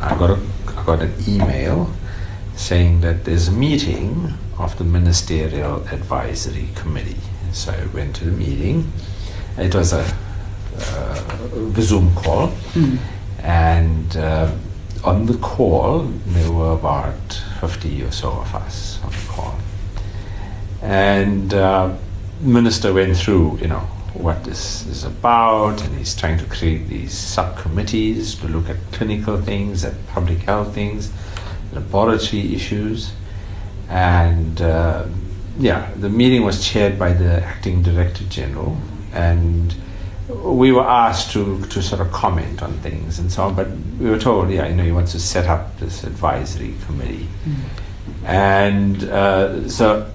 I got a, I got an email saying that there's a meeting of the Ministerial Advisory Committee. So I went to the meeting. It was a, uh, Zoom call, and uh, on the call there were about 50 or so of us on the call. And uh, minister went through, you know, what this is about, and he's trying to create these subcommittees to look at clinical things, at public health things, laboratory issues, and uh, yeah, the meeting was chaired by the acting director general, and we were asked to, to sort of comment on things and so on, but we were told, yeah, you know, he wants to set up this advisory committee. And uh, so,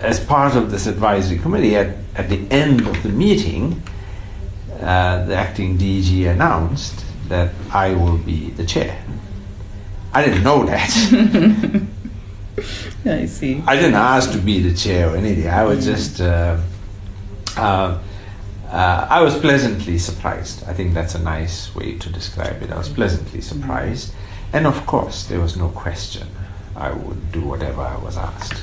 as part of this advisory committee, at, at the end of the meeting, uh, the acting DG announced that I will be the chair. I didn't know that. I see. I didn't ask to be the chair or anything. I was just, uh, uh, uh, I was pleasantly surprised. I think that's a nice way to describe it. I was pleasantly surprised. And of course, there was no question. I would do whatever I was asked.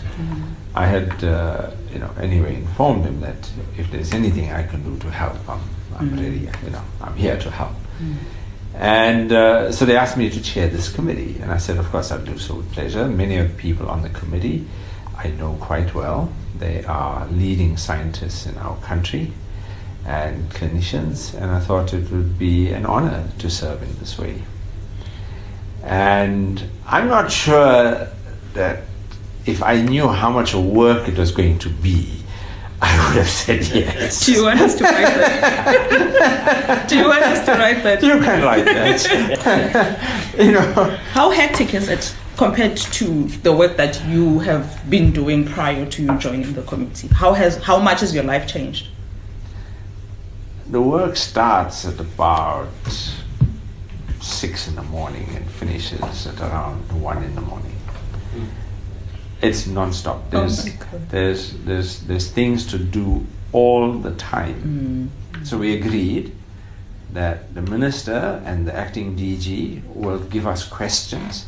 I had, uh, you know, anyway informed him that if there's anything I can do to help, I'm, I'm really, You know, I'm here to help. And uh, so they asked me to chair this committee, and I said, of course, I'll do so with pleasure. Many of the people on the committee I know quite well. They are leading scientists in our country and clinicians, and I thought it would be an honor to serve in this way. And I'm not sure that if I knew how much work it was going to be, I would have said yes. Do you want us to write that? Do you want us to write that? You can write that. you know, How hectic is it compared to the work that you have been doing prior to you joining the committee? How has how much has your life changed? the work starts at about six in the morning and finishes at around one in the morning. Mm. It's non-stop. Oh there's, my God. there's, there's, there's things to do all the time. Hmm. So we agreed that the minister and the acting DG will give us questions.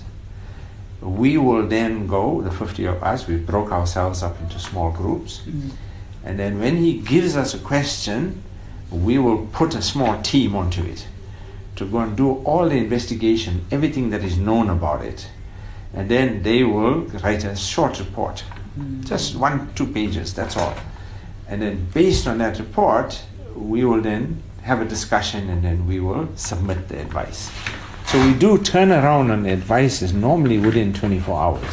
We will then go, the 50 of us, we broke ourselves up into small groups. Hmm. And then when he gives us a question, we will put a small team onto it to go and do all the investigation, everything that is known about it. And then they will write a short report, just hmm. one, two pages, that's all. And then based on that report, we will then have a discussion and then we will submit the advice. So we do turn around on the advices normally within 24 hours.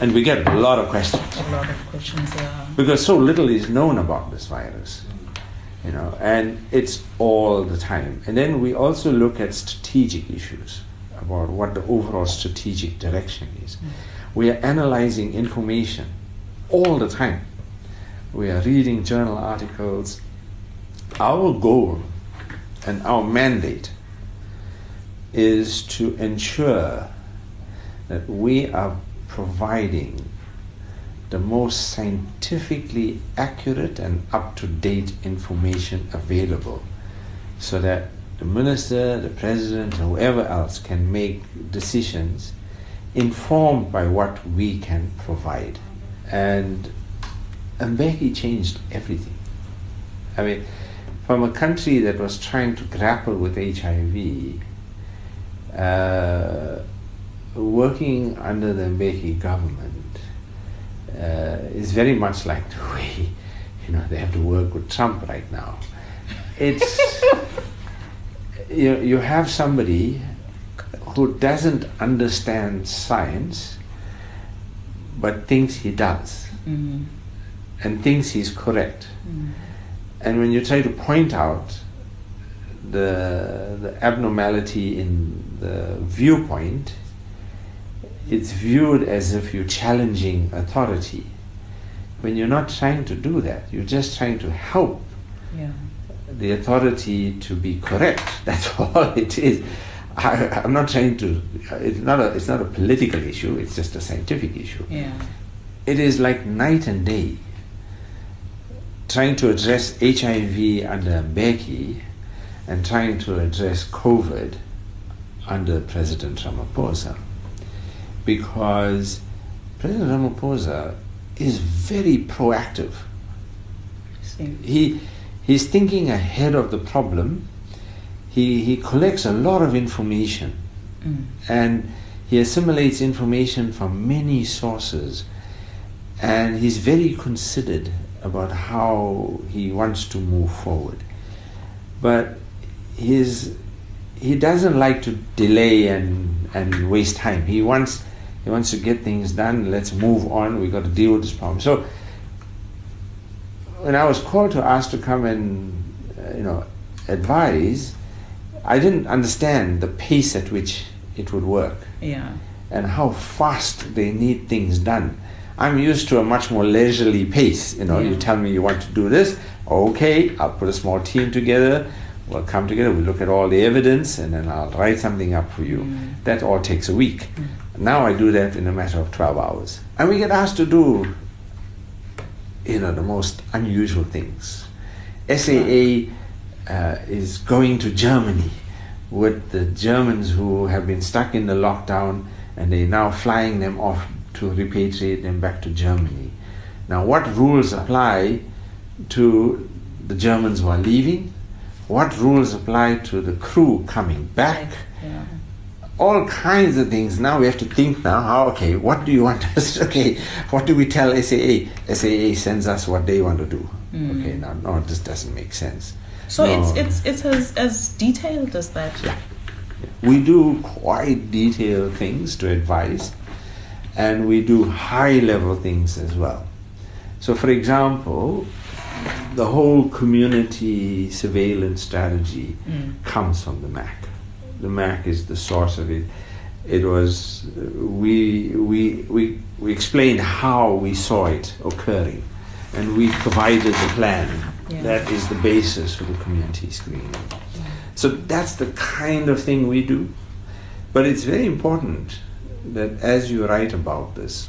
And we get a lot of questions A lot of questions. Yeah. because so little is known about this virus you know and it's all the time and then we also look at strategic issues about what the overall strategic direction is. We are analyzing information all the time. We are reading journal articles. Our goal and our mandate is to ensure that we are providing the most scientifically accurate and up to date information available so that the minister, the president, whoever else can make decisions informed by what we can provide. And Mbeki changed everything. I mean, from a country that was trying to grapple with HIV, uh, working under the Mbeki government uh, is very much like the way you know they have to work with Trump right now. It's you, you have somebody who doesn't understand science but thinks he does Mm. and thinks he's correct. And when you try to point out the, the abnormality in the viewpoint, it's viewed as if you're challenging authority. When you're not trying to do that, you're just trying to help Yeah. The authority to be correct. That's all it is. I, I'm not trying to. It's not a. It's not a political issue. It's just a scientific issue. Yeah. It is like night and day. Trying to address HIV under Mbeki and trying to address COVID under President Ramaphosa because President Ramaphosa is very proactive. See. He he's thinking ahead of the problem. He he collects a lot of information. Mm. and he assimilates information from many sources. And he's very considered about how he wants to move forward. But his he doesn't like to delay and and waste time. He wants he wants to get things done. Let's move on. We've got to deal with this problem. So when i was called to ask to come and uh, you know advise i didn't understand the pace at which it would work Yeah. and how fast they need things done. I'm used to a much more leisurely pace. You know, you tell me you want to do this, okay, I'll put a small team together, we'll come together, we'll look at all the evidence, and then I'll write something up for you. Mm. That all takes a week. Now I do that in a matter of 12 hours. And we get asked to do, you know, the most unusual things. SAA uh, is going to Germany with the Germans who have been stuck in the lockdown and they're now flying them off to repatriate them back to Germany. Now, what rules apply to the Germans who are leaving? What rules apply to the crew coming back? All kinds of things. Now we have to think now how okay, what do you want us okay, what do we tell SAA? SAA sends us what they want to do. Mm. Okay, now no, this doesn't make sense. So No. it's it's it's as as detailed as that. Yeah. We do quite detailed things to advise and we do high level things as well. So for example, the whole community surveillance strategy Mm. comes from the MAC. The MAC is the source of it. It was we we we we explained how we saw it occurring, and we provided the plan. Yeah. That is the basis for the community screening. So that's the kind of thing we do. But it's very important that as you write about this,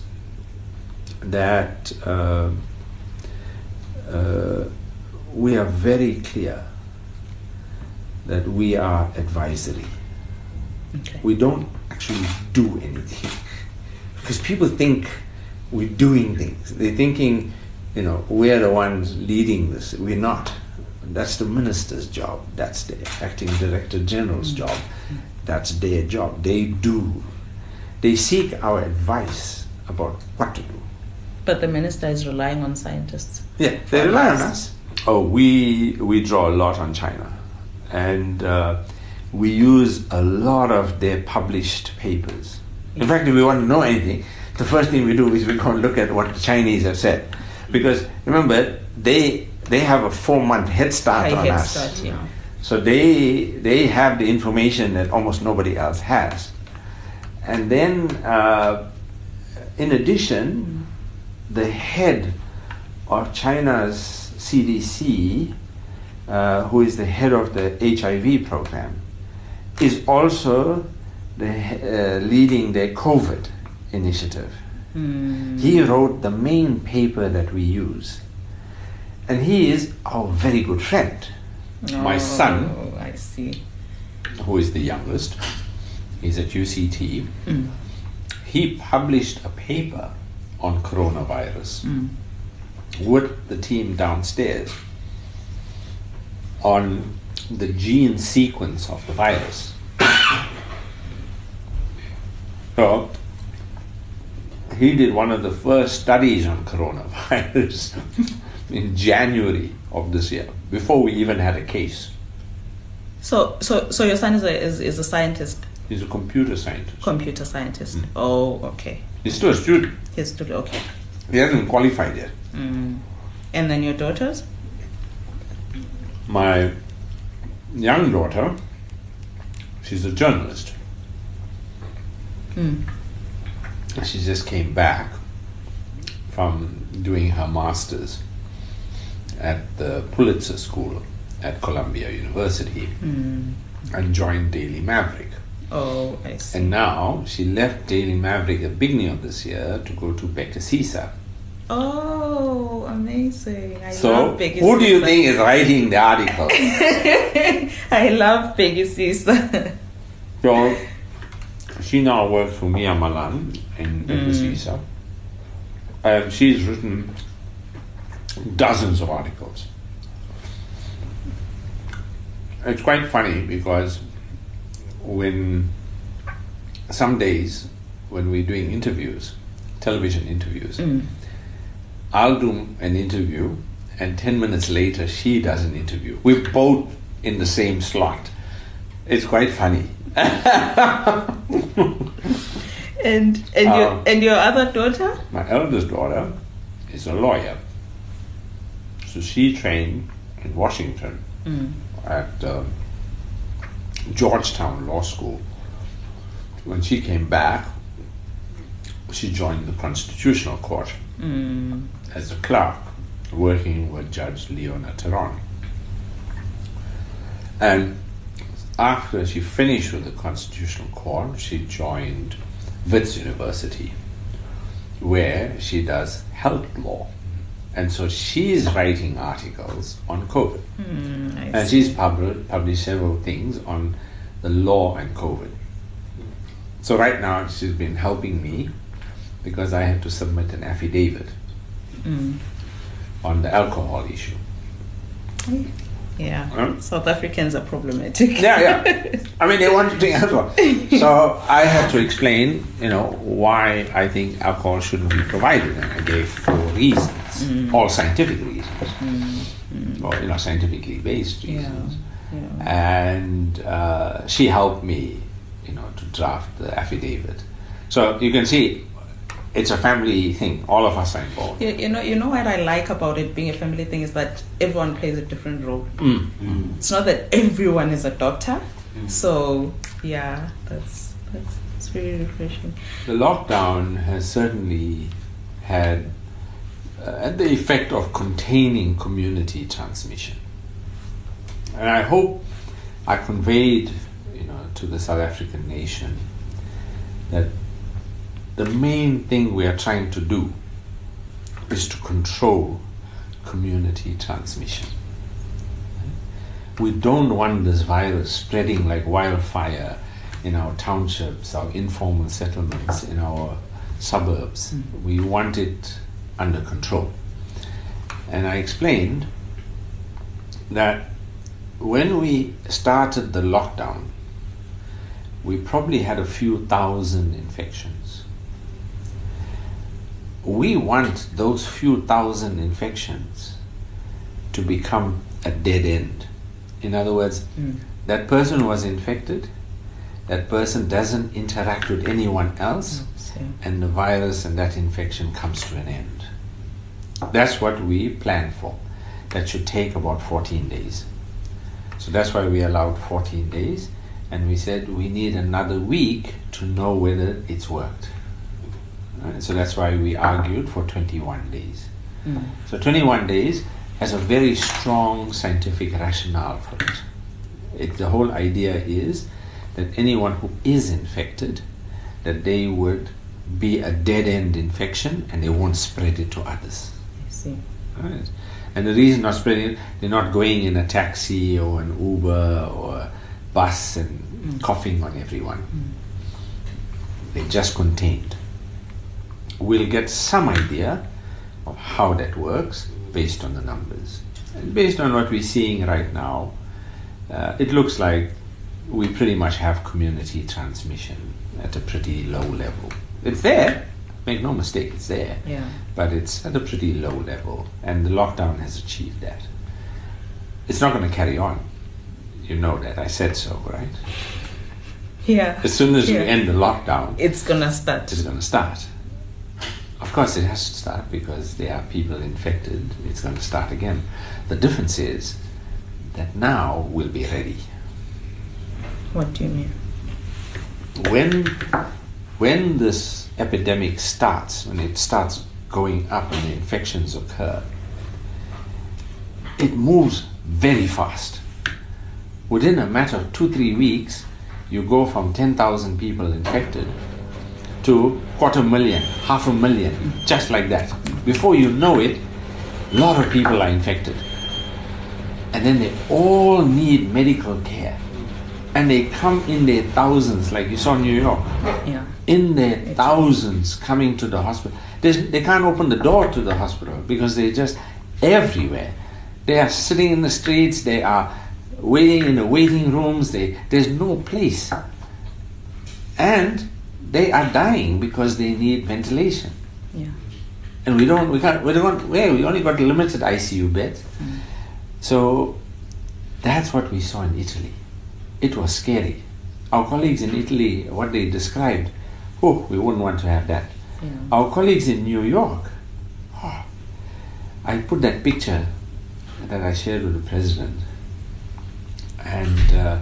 that uh, uh, we are very clear that we are advisory. Okay. We don't actually do anything. Because people think we're doing things. They're thinking, you know, we're the ones leading this. We're not. That's the minister's job. That's the acting director general's job. That's their job. They do. They seek our advice about what to do. But the minister is relying on scientists. Yeah, they rely on us. Oh, we we draw a lot on China, and uh, we use a lot of their published papers. In fact, if we want to know anything, the first thing we do is we go and look at what the Chinese have said, because remember they they have a four month head start High on head us. start, yeah. So they they have the information that almost nobody else has, and then uh, in addition, the head of China's CDC, uh, who is the head of the HIV program, is also the, uh, leading the COVID initiative. Mm. He wrote the main paper that we use, and he is our very good friend. My son, Oh, I see. who is the youngest, is at UCT. Mm. He published a paper on coronavirus Mm. with the team downstairs on the gene sequence of the virus. So, he did one of the first studies on coronavirus in January of this year, before we even had a case. So so so your son is a is, is a scientist, He's a computer scientist. computer scientist. Mm. Oh, okay. He's still a student. He's still okay. He hasn't qualified yet. Mm. And then your daughters? My young daughter, she's a journalist. Mm. She just came back from doing her master's at the Pulitzer School at Columbia University Mm. and joined Daily Maverick. Oh, I see. And now she left Daily Maverick at the beginning of this year to go to Becca Bhekisisa. Oh, amazing! I So, love Peggy who do you think is writing the article? I love Pegasus. Sisa. so, she now works for Mia Malan in mm. And she's written dozens of articles. It's quite funny because when some days when we're doing interviews, television interviews, mm. I'll do an interview and 10 minutes later she does an interview. We're both in the same slot. It's quite funny. and and your um, and your other daughter? My eldest daughter is a lawyer. So she trained in Washington mm. at um, Georgetown Law School. When she came back, she joined the Constitutional Court mm. As a clerk, working with Judge Leona Theron. And after she finished with the Constitutional Court, she joined Wits University, where she does health law. And so she's writing articles on COVID. Mm, and she's published, published several things on the law and COVID. So right now she's been helping me because I have to submit an affidavit mm. on the alcohol issue. Yeah, huh? South Africans are problematic. Yeah, yeah. I mean, they want to drink alcohol. So I had to explain, you know, why I think alcohol shouldn't be provided. And I gave four reasons, mm. all scientific reasons, mm. Mm. or, you know, scientifically based reasons. Yeah. Yeah. And uh, she helped me, you know, to draft the affidavit. So you can see it's a family thing. All of us are involved. You, you, know, you know what I like about it being a family thing is that everyone plays a different role. Mm. Mm. It's not that everyone is a doctor. Mm. So yeah, that's that's it's really refreshing. The lockdown has certainly had uh, the effect of containing community transmission, and I hope I conveyed, you know, to the South African nation that the main thing we are trying to do is to control community transmission. We don't want this virus spreading like wildfire in our townships, our informal settlements, in our suburbs. Mm. We want it under control. And I explained that when we started the lockdown, we probably had a few thousand infections we want those few thousand infections to become a dead end. In other words, mm. that person was infected, that person doesn't interact with anyone else, oh, and the virus and that infection comes to an end. That's what we plan for. That should take about 14 days. So that's why we allowed 14 days, and we said we need another week to know whether it's worked. Right? So that's why we argued for 21 days. Mm. So 21 days has a very strong scientific rationale for it. it. The whole idea is that anyone who is infected, that they would be a dead end infection and they won't spread it to others. I see. Right? And the reason not spreading it, they're not going in a taxi or an Uber or a bus and mm. coughing on everyone. Mm. They're just contained we'll get some idea of how that works based on the numbers. And based on what we're seeing right now, uh, it looks like we pretty much have community transmission at a pretty low level. It's there, make no mistake, it's there. Yeah. But it's at a pretty low level, and the lockdown has achieved that. It's not going to carry on. You know that. I said so, right? Yeah. As soon as yeah. we end the lockdown, it's going to start. It's going to start. Of course, it has to start because there are people infected. It's going to start again. The difference is that now we'll be ready. What do you mean? When, when this epidemic starts, when it starts going up and the infections occur, it moves very fast. Within a matter of two, three weeks, you go from 10,000 people infected to quarter million, half a million, just like that. Before you know it, a lot of people are infected. And then they all need medical care. and they come in their thousands, like you saw in New York, Yeah. in their thousands coming to the hospital. There's, they can't open the door to the hospital because they're just everywhere. They are sitting in the streets, they are waiting in the waiting rooms, they, there's no place. And they are dying because they need ventilation. Yeah. And we don't, we can't, we don't, well, we only got limited ICU beds. So that's what we saw in Italy. It was scary. Our colleagues in Italy, what they described, oh, we wouldn't want to have that. Yeah. Our colleagues in New York, oh, I put that picture that I shared with the president, and uh,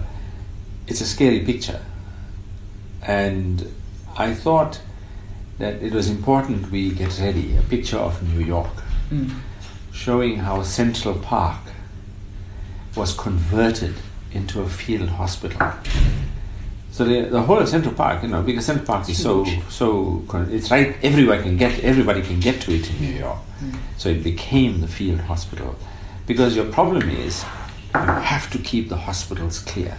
it's a scary picture. And I thought that it was important we get ready a picture of New York Mm. showing how Central Park was converted into a field hospital. So the, the whole of Central Park, you know, because Central Park is so so it's right everywhere can get everybody can get to it in New York. So it became the field hospital. Because your problem is you have to keep the hospitals clear.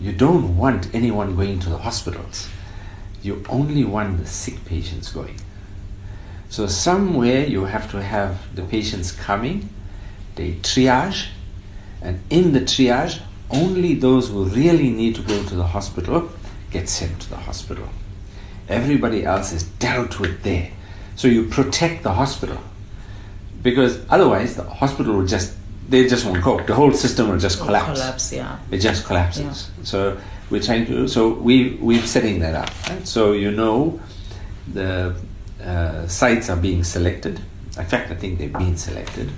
You don't want anyone going to the hospitals. You only want the sick patients going. So somewhere you have to have the patients coming, they triage, and in the triage, only those who really need to go to the hospital get sent to the hospital. Everybody else is dealt with there. So you protect the hospital. Because otherwise the hospital will just they just won't cope. The whole system will just collapse. Collapse. Yeah. It just collapses. So we're trying to. So we we're setting that up. Right? So you know, the uh, sites are being selected. In fact, I think they've been selected.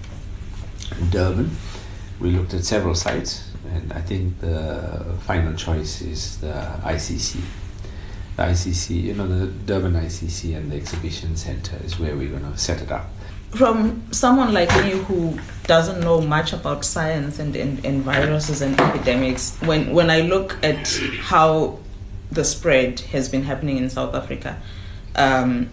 In Durban, we looked at several sites, and I think the final choice is the ICC. The ICC, you know, the Durban ICC and the exhibition center is where we're going to set it up. From someone like me who doesn't know much about science and, and, and viruses and epidemics, when, when I look at how the spread has been happening in South Africa, um,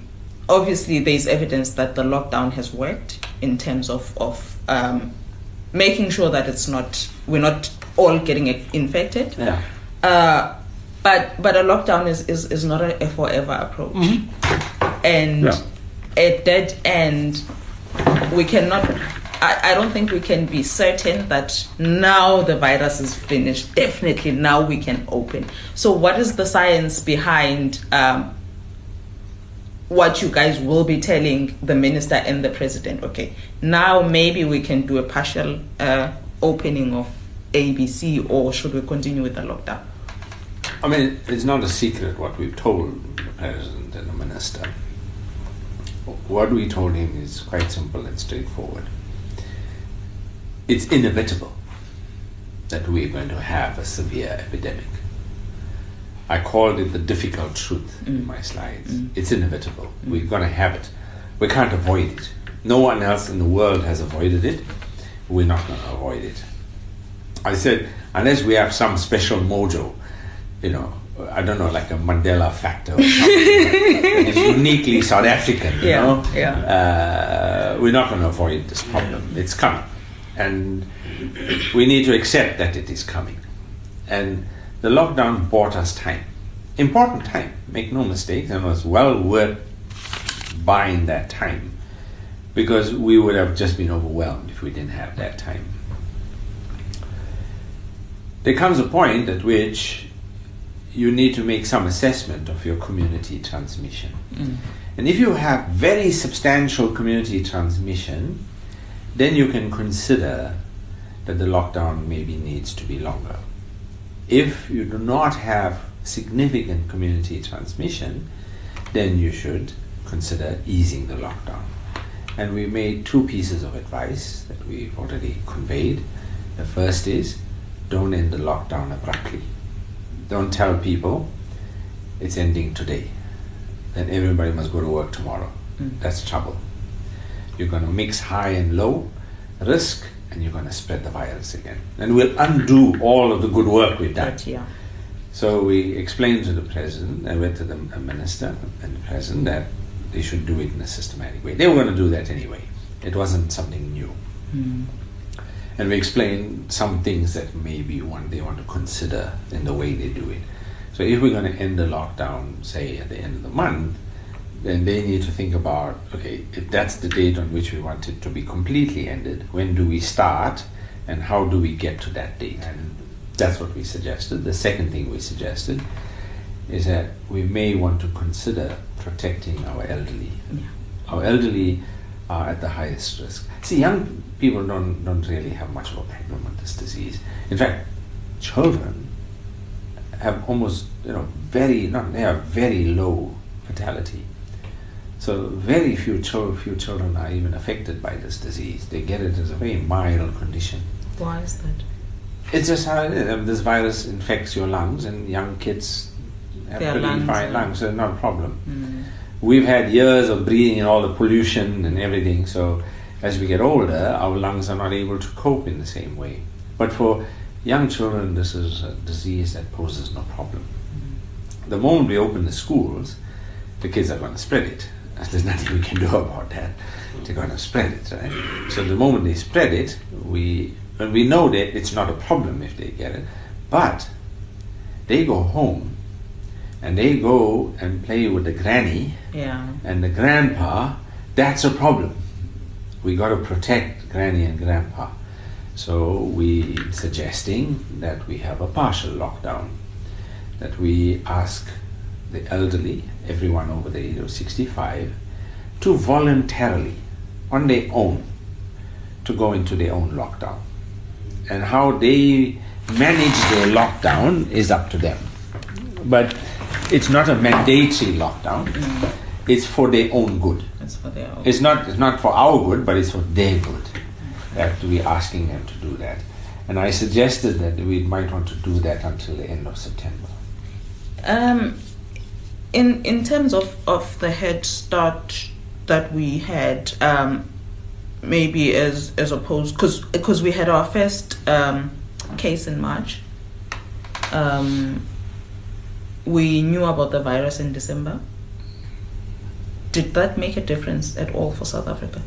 obviously there's evidence that the lockdown has worked in terms of, of um, making sure that it's not we're not all getting infected. Yeah. Uh, but but a lockdown is, is, is not a, forever approach. And Yeah. at that end, we cannot. I, I don't think we can be certain that now the virus is finished. Definitely now we can open. So, what is the science behind um, what you guys will be telling the minister and the president? Okay, now maybe we can do a partial uh, opening of ABC, or should we continue with the lockdown? I mean, it's not a secret what we've told the president and the minister. What we told him is quite simple and straightforward. It's inevitable that we're going to have a severe epidemic. I called it the difficult truth in mm. my slides. Mm. It's inevitable. Mm. We're going to have it. We can't avoid it. No one else in the world has avoided it. We're not going to avoid it. I said, unless we have some special mojo, you know, I don't know, like a Mandela factor or something uniquely South African, you Yeah, know, yeah. Uh, we're not going to avoid this problem. It's coming. And we need to accept that it is coming. And the lockdown bought us time. Important time, make no mistake, and it was well worth buying that time because we would have just been overwhelmed if we didn't have that time. There comes a point at which you need to make some assessment of your community transmission. Mm. And if you have very substantial community transmission, then you can consider that the lockdown maybe needs to be longer. If you do not have significant community transmission, then you should consider easing the lockdown. And we made two pieces of advice that we've already conveyed. The first is don't end the lockdown abruptly. Don't tell people it's ending today. Then everybody must go to work tomorrow. Hmm. That's trouble. You're going to mix high and low risk and you're going to spread the virus again. And we'll undo all of the good work we've done. But yeah. So we explained to the president, I went to the minister and the president that they should do it in a systematic way. They were going to do that anyway. It wasn't something new. Hmm. And we explain some things that maybe one they want to consider in the way they do it. So if we're going to end the lockdown, say at the end of the month, then they need to think about okay, if that's the date on which we want it to be completely ended, when do we start and how do we get to that date? And that's what we suggested. The second thing we suggested is that we may want to consider protecting our elderly. Yeah. Our elderly are at the highest risk. See, young people don't, don't really have much of a problem with this disease. In fact, children have almost, you know, very, not, they have very low fatality. So very few, chil- few children are even affected by this disease. They get it as a very mild condition. Why is that? It's just how it is. I mean, This virus infects your lungs, and young kids have Their pretty lungs fine are- lungs, so not a problem. Mm. We've had years of breathing in all the pollution and everything, so as we get older, our lungs are not able to cope in the same way. But for young children, this is a disease that poses no problem. The moment we open the schools, the kids are going to spread it. There's nothing we can do about that. They're going to spread it, right? So the moment they spread it, we and we know that it's not a problem if they get it, but they go home and they go and play with the granny Yeah. and the grandpa, that's a problem. We got to protect granny and grandpa. So we suggesting that we have a partial lockdown, that we ask the elderly, everyone over the age of 65, to voluntarily, on their own, to go into their own lockdown. And how they manage their lockdown is up to them. But it's not a mandatory lockdown. Mm. It's for their own good. That's what they are. It's not it's not for our good, but it's for their good. That we're asking them to do that. And I suggested that we might want to do that until the end of September. Um, in in terms of, of the head start that we had, um, maybe as as opposed because because we had our first um, case in March. Um, we knew about the virus in December. Did that make a difference at all for South Africa?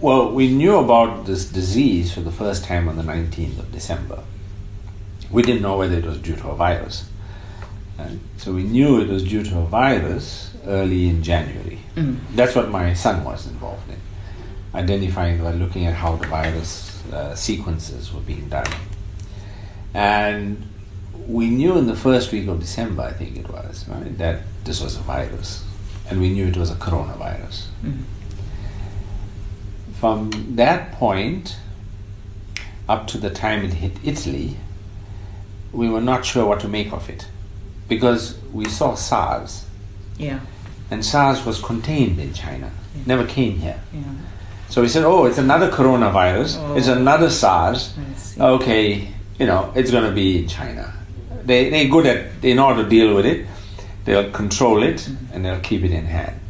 Well, we knew about this disease for the first time on the 19th of December. We didn't know whether it was due to a virus. And so we knew it was due to a virus early in January. Mm. That's what my son was involved in, identifying by looking at how the virus uh, sequences were being done. And we knew in the first week of December, I think it was, right, that this was a virus. And we knew it was a coronavirus. Mm. From that point up to the time it hit Italy, we were not sure what to make of it because we saw SARS, Yeah, and SARS was contained in China, Yeah. never came here. yeah. So we said, oh, it's another coronavirus, Oh. it's another SARS. Okay, you know, it's going to be in China. They, they're good at, they know how to deal with it, they'll control it, and they'll keep it in hand.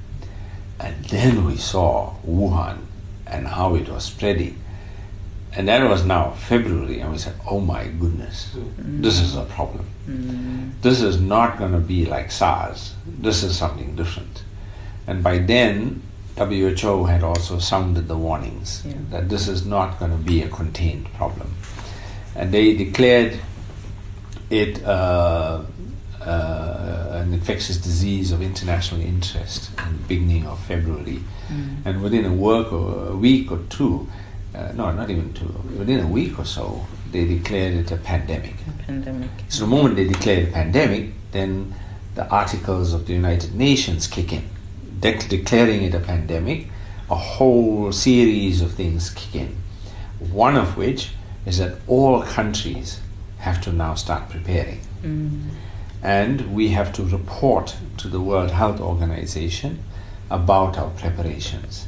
And then we saw Wuhan and how it was spreading. And that was now February, and we said, oh my goodness, this is a problem. Mm. This is not going to be like SARS. This is something different. And by then, WHO had also sounded the warnings Yeah. that this is not going to be a contained problem. And they declared it uh, uh, an infectious disease of international interest in the beginning of February. Mm. And within a work or a week or two, uh, no, not even two, within a week or so, they declared it a pandemic. Pandemic. So the moment they declare a pandemic, then the articles of the United Nations kick in. De- declaring it a pandemic, a whole series of things kick in. One of which is that all countries have to now start preparing. Mm. And we have to report to the World Health Organization about our preparations.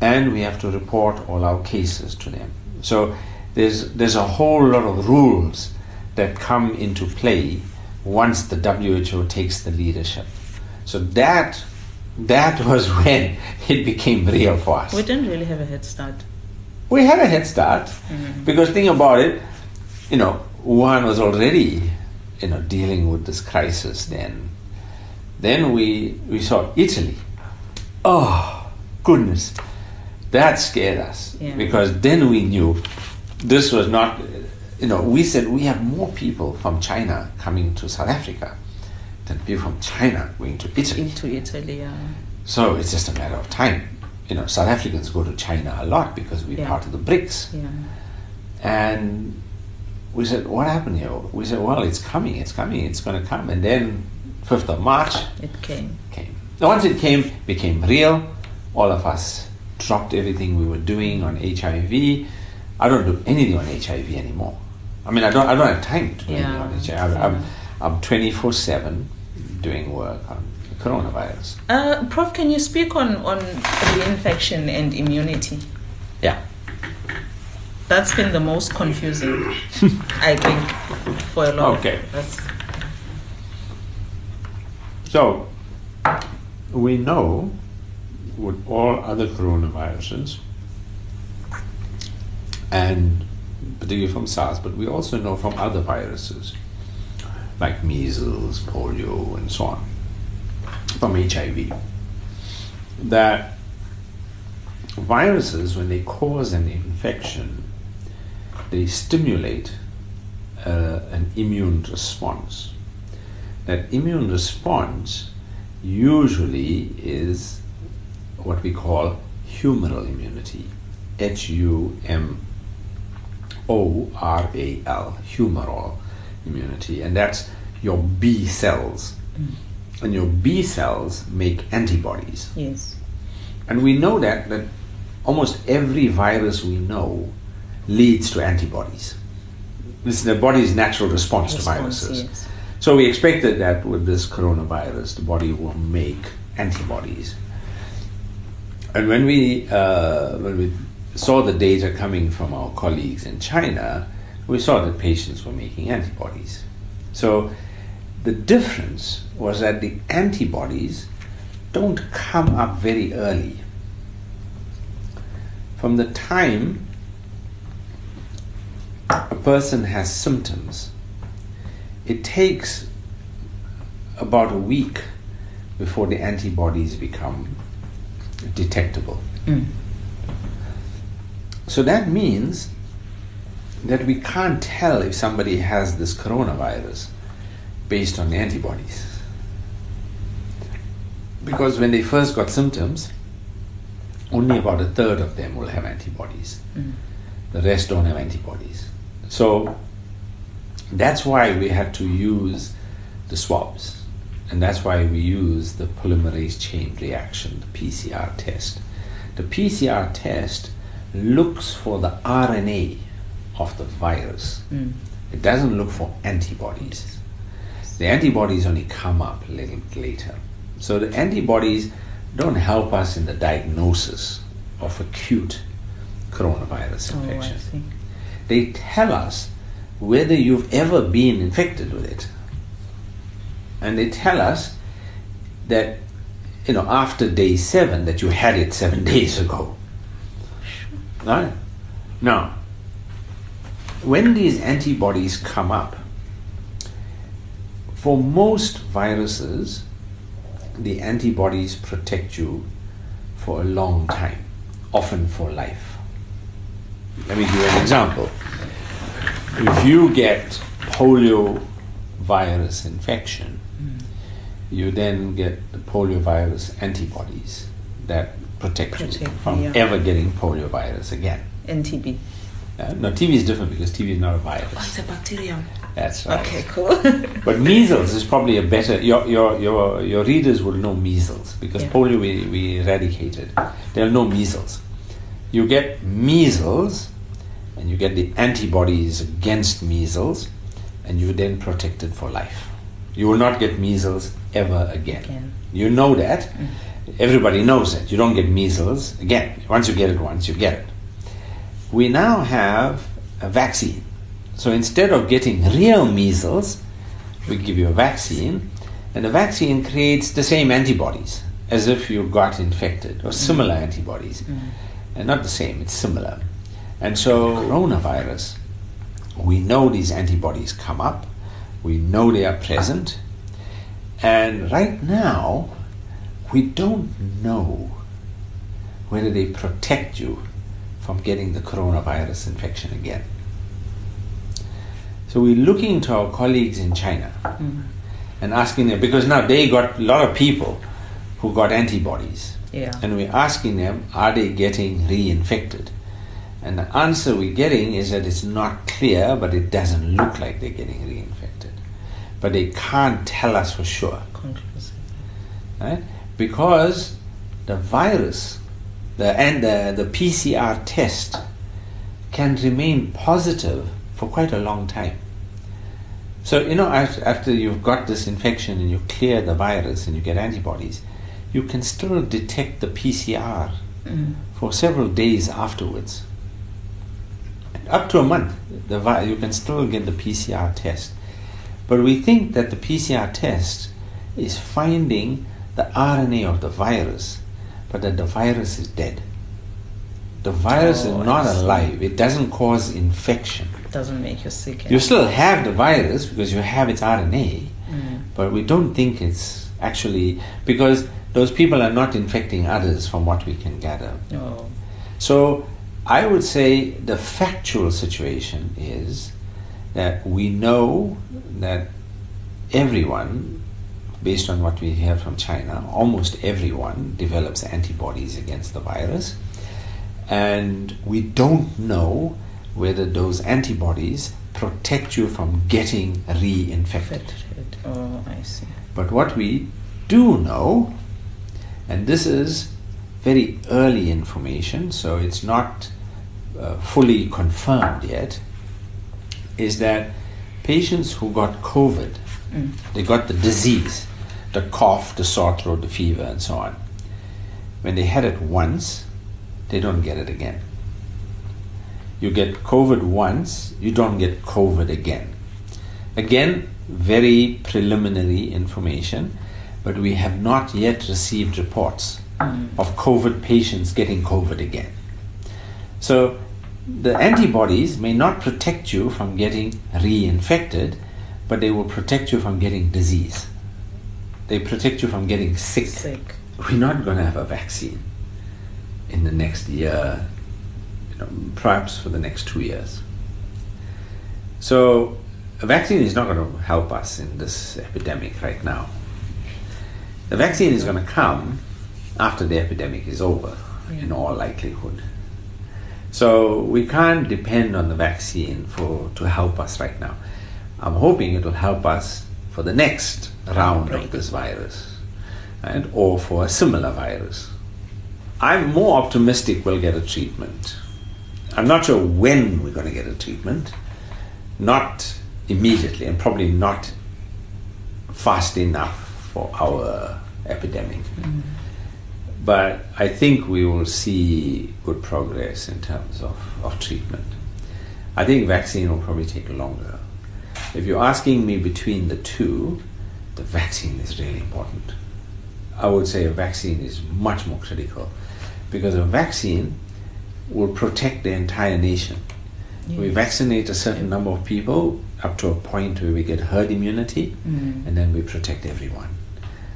And we have to report all our cases to them. So there's, there's a whole lot of rules that come into play once the WHO takes the leadership. So that, that was when it became real for us. We didn't really have a head start. We had a head start Mhm. because think about it, you know, Wuhan was already, you know, dealing with this crisis then. Then we we saw Italy. Oh goodness. That scared us Yeah. because then we knew this was not, you know, we said we have more people from China coming to South Africa than people from China going to Italy. Into Italy, yeah. So it's just a matter of time. You know, South Africans go to China a lot because we're Yeah. part of the BRICS. Yeah. And we said, what happened here? We said, well, it's coming, it's coming, it's going to come. And then 5th of March It came. came. Once it came, became real. All of us dropped everything we were doing on HIV. I don't do anything on HIV anymore. I mean, I don't, I don't have time to do anything on HIV. I'm, I'm 24 7 doing work on coronavirus. Uh, Prof, can you speak on, on reinfection and immunity? Yeah. That's been the most confusing, I think, for a lot Okay. us. So, we know with all other coronaviruses, and particularly from SARS, but we also know from other viruses like measles, polio, and so on, from HIV, that viruses, when they cause an infection, they stimulate uh, an immune response that immune response usually is what we call humoral immunity. H U M O R A L, humoral immunity. And that's your B cells. And your B cells make antibodies. Yes. And we know that, that almost every virus we know leads to antibodies. This is the body's natural response, to viruses. yes. So we expected that with this coronavirus, the body will make antibodies. And when we uh, when we saw the data coming from our colleagues in China, we saw that patients were making antibodies. So the difference was that the antibodies don't come up very early. From the time a person has symptoms, it takes about a week before the antibodies become detectable. Mm. So that means that we can't tell if somebody has this coronavirus based on the antibodies. Because when they first got symptoms, only about a third of them will have antibodies. Mm. The rest don't have antibodies. So that's why we had to use the swabs. And that's why we use the polymerase chain reaction, the PCR test. The PCR test looks for the RNA of the virus. Mm. It doesn't look for antibodies. The antibodies only come up a little later. So the antibodies don't help us in the diagnosis of acute coronavirus Oh, infection. see. They tell us whether you've ever been infected with it. And they tell us that, you know, after day seven, that you had it seven days ago. Right? Now, when these antibodies come up, for most viruses, the antibodies protect you for a long time, often for life. Let me give you an example. If you get polio virus infection, you then get the polio virus antibodies that protect, you from yeah. ever getting polio virus again. NTB. Uh, no, TB is different because TB is not a Oh, virus. it's a bacterium. That's right. Okay, cool. But measles is probably a better. Your your your your readers will know measles because Yeah. polio we, we eradicated. They'll know measles. You get measles, and you get the antibodies against measles, and you're then protected for life. You will not get measles ever again. Again. You know that. Mm. Everybody knows that. You don't get measles again. Once you get it once, you get it. We now have a vaccine. So instead of getting real measles, we give you a vaccine, and the vaccine creates the same antibodies as if you got infected, or similar mm. antibodies. Mm. And not the same, it's similar. And so, coronavirus, we know these antibodies come up, we know they are present, and right now, we don't know whether they protect you from getting the coronavirus infection again. So we're looking to our colleagues in China Mm. and asking them because now they got a lot of people who got antibodies. Yeah. And we're asking them, are they getting reinfected? And the answer we're getting is that it's not clear, but it doesn't look like they're getting reinfected. But they can't tell us for sure, Conclusive. right? Because the virus, the and the, the PCR test can remain positive for quite a long time. So you know, af- after you've got this infection and you clear the virus and you get antibodies, you can still detect the PCR Mm. for several days afterwards. Up to a month, the vi- you can still get the PCR test. But we think that the PCR test is finding the RNA of the virus, but that the virus is dead. The virus Oh, is not alive, it doesn't cause infection. It doesn't make you sick. You still have the virus because you have its RNA, Mm. but we don't think it's actually because those people are not infecting others from what we can gather. Oh. So I would say the factual situation is that we know that everyone, based on what we hear from China, almost everyone develops antibodies against the virus. And we don't know whether those antibodies protect you from getting reinfected. Infected. Oh, I see. But what we do know, and this is very early information, so it's not uh, fully confirmed yet, is that patients who got COVID, Mm. they got the disease, the cough, the sore throat, the fever, and so on. When they had it once, they don't get it again. You get COVID once, you don't get COVID again. Again, very preliminary information, but we have not yet received reports of COVID patients getting COVID again. So the antibodies may not protect you from getting reinfected, but they will protect you from getting disease. They protect you from getting sick. Sick. We're not going to have a vaccine in the next year, you know, perhaps for the next two years. So, a vaccine is not going to help us in this epidemic right now. The vaccine is going to come after the epidemic is over, in all likelihood. So we can't depend on the vaccine for to help us right now. I'm hoping it will help us for the next round of this virus, and or for a similar virus. I'm more optimistic we'll get a treatment. I'm not sure when we're going to get a treatment. Not immediately, and probably not fast enough for our epidemic. Mm. But I think we will see good progress in terms of, of treatment. I think vaccine will probably take longer. If you're asking me between the two, the vaccine is really important. I would say a vaccine is much more critical because a vaccine will protect the entire nation. We vaccinate a certain number of people up to a point where we get herd immunity, Mm. and then we protect everyone.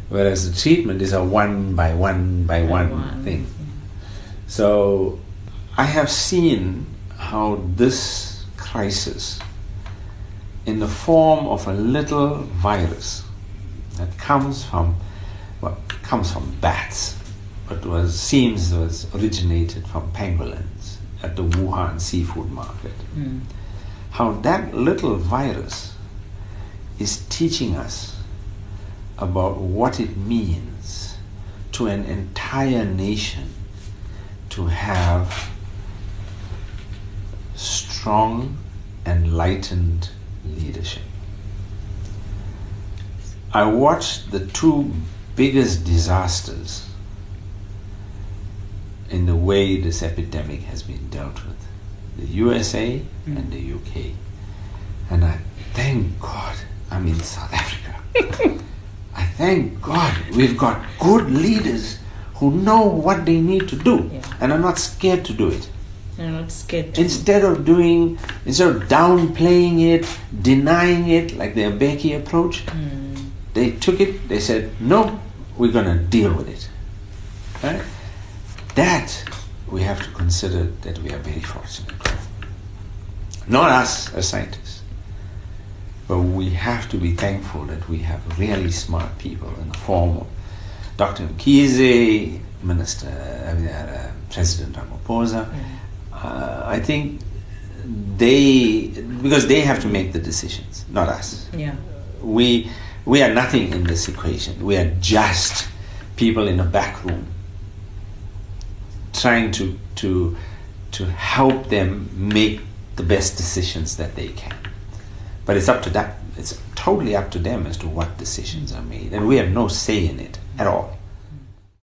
Whereas the treatment is a one by one by one, one. thing. So I have seen how this crisis, in the form of a little virus that comes from well, comes from bats, but was seems was originated from pangolins at the Wuhan seafood market. Mm. How that little virus is teaching us about what it means to an entire nation to have strong, enlightened leadership. I watched the two biggest disasters in the way this epidemic has been dealt with the USA mm. and the UK. And I thank God I'm in South Africa. Thank God we've got good leaders who know what they need to do Yeah. and are not scared to do it. You're not scared. Instead of doing, instead of downplaying it, denying it like the Mbeki approach, Mm. they took it, they said, no, we're going to deal with it. Right? that we have to consider that we are very fortunate. Not us as scientists, but we have to be thankful that we have really smart people in the form of Dr. Mkhize, Minister, I mean, uh, President Ramaphosa. Uh, I think they, because they have to make the decisions, not us. Yeah. We, we are nothing in this equation. We are just people in a back room trying to, to, to help them make the best decisions that they can. But it's up to them. It's totally up to them as to what decisions are made. And we have no say in it at all.